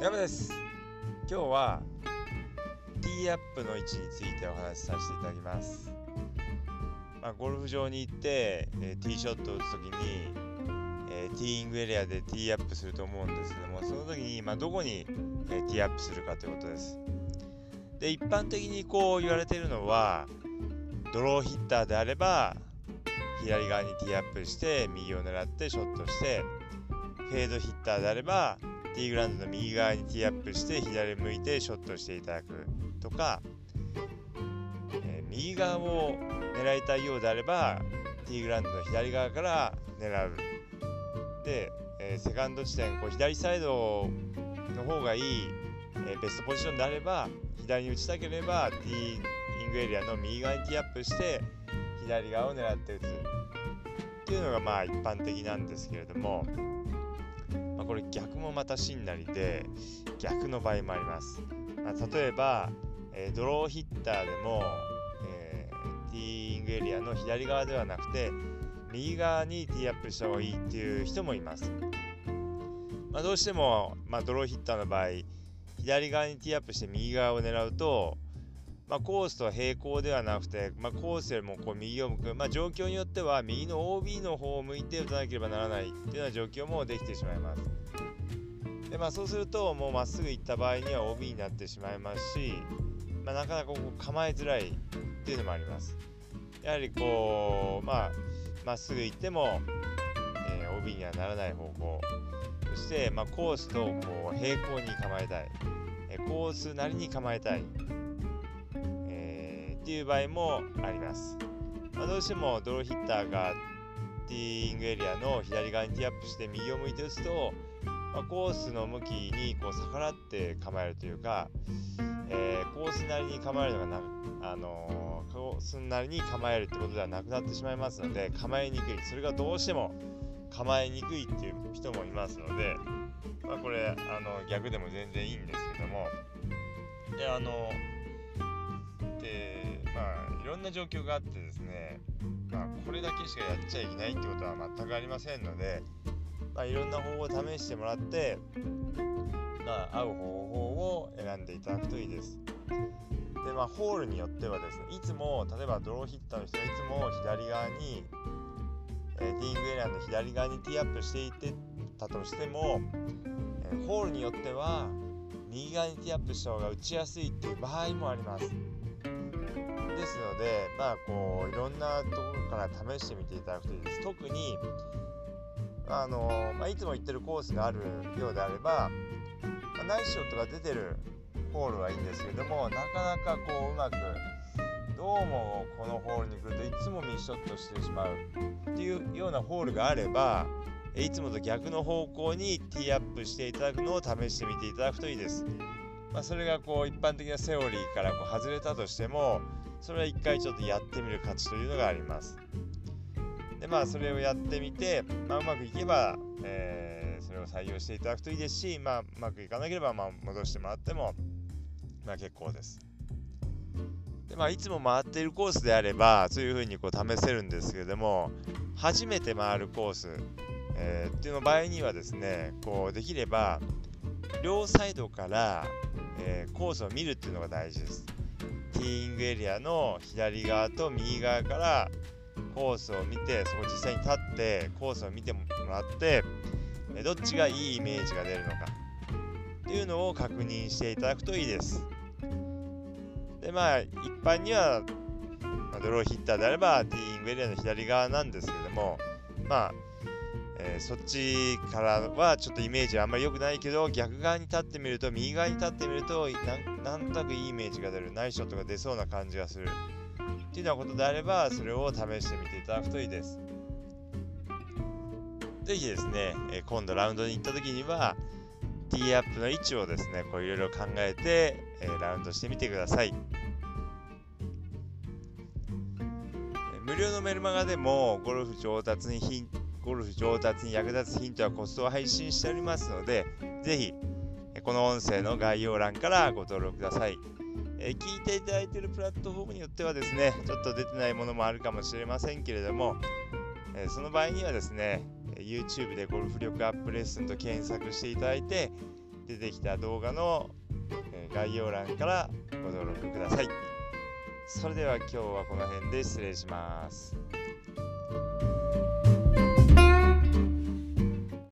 山です。今日はティーアップの位置についてお話しさせていただきます、まあ、ゴルフ場に行って、えー、ティーショットを打つ時に、えー、ティーイングエリアでティーアップすると思うんですけどもその時に、まあ、どこに、えー、ティーアップするかということです。で一般的にこう言われているのはドローヒッターであれば左側にティーアップして右を狙ってショットしてフェードヒッターであればティーグラウンドの右側にティーアップして左向いてショットしていただくとか、えー、右側を狙いたいようであればティーグラウンドの左側から狙う。で、えー、セカンド地点こう左サイドの方がいい、えー、ベストポジションであれば左に打ちたければティーイングエリアの右側にティーアップして左側を狙って打つ。っていうのがまあ一般的なんですけれども、これ逆もまた真なりで逆の場合もあります、まあ、例えば、えー、ドローヒッターでも、えー、ティーイングエリアの左側ではなくて右側にティーアップした方がいいっていう人もいます、まあ、どうしても、まあ、ドローヒッターの場合左側にティーアップして右側を狙うとまあ、コースと平行ではなくて、まあ、コースよりもこう右を向く、まあ、状況によっては右の OB の方を向いて打たなければならないというような状況もできてしまいます。でまあ、そうするともうまっすぐ行った場合には OB になってしまいますし、まあ、なかなかこう構えづらいっていうのもあります。やはりこうまあっすぐ行っても、えー、OB にはならない方向そして、まあ、コースとこう平行に構えたい、えー、コースなりに構えたいっていう場合もあります。まあ、どうしてもドローヒッターがティーイングエリアの左側にティーアップして右を向いて打つと、まあ、コースの向きにこう逆らって構えるというか、えー、コースなりに構えるのがな、あのー、コースなりに構えるってことではなくなってしまいますので構えにくいそれがどうしても構えにくいっていう人もいますので、まあ、これあの逆でも全然いいんですけどもであのでまあいろんな状況があってですねまあこれだけしかやっちゃいけないってことは全くありませんのでまあいろんな方法を試してもらってまあ合う方法を選んでいただくといいですでまあホールによってはですねいつも例えばドローヒッターの人はいつも左側にえー、ティーイングエリアの左側にティーアップしていってたとしても、えー、ホールによっては右側にティーアップした方が打ちやすいっていう場合もあります。ですので、まあ、こういろんなところから試してみていただくといいです。特にあの、まあ、いつも行ってるコースがあるようであれば、まあ、ナイスショットが出てるホールはいいんですけどもなかなかこううまくどうもこのホールに来るといつもミスショットしてしまうっていうようなホールがあればいつもと逆の方向にティーアップしていただくのを試してみていただくといいです。まあ、それがこう一般的なセオリーからこう外れたとしてもそれは一回ちょっとやってみる価値というのがありますでまあそれをやってみて、まあ、うまくいけば、えー、それを採用していただくといいですし、まあ、うまくいかなければまあ戻してもらっても、まあ、結構ですでまあ、いつも回っているコースであればそういうふうにこう試せるんですけれども初めて回るコース、えー、っていうの場合にはですねこうできれば両サイドから、えー、コースを見るっていうのが大事です。ティーイングエリアの左側と右側からコースを見てそこ実際に立ってコースを見てもらってどっちがいいイメージが出るのかっていうのを確認していただくといいです。でまあ一般には、ドローヒッターであればティーイングエリアの左側なんですけどもまあえー、そっちからはちょっとイメージあんまり良くないけど逆側に立ってみると右側に立ってみるとなんとなくいいイメージが出る。ナイスショットが出そうな感じがする。っていうようなことであればそれを試してみていただくといいです。ぜひですね、え、今度ラウンドに行った時にはティーアップの位置をですねこういろいろ考えて、え、ラウンドしてみてください。無料のメルマガでもゴルフ上達にヒントゴルフ上達に役立つヒントやコツを配信しておりますので、ぜひ、この音声の概要欄からご登録ください。え聞いていただいているプラットフォームによってはですね、ちょっと出てないものもあるかもしれませんけれども、えその場合にはですね、YouTube でゴルフ力アップレッスンと検索していただいて、出てきた動画の概要欄からご登録ください。それでは今日はこの辺で失礼します。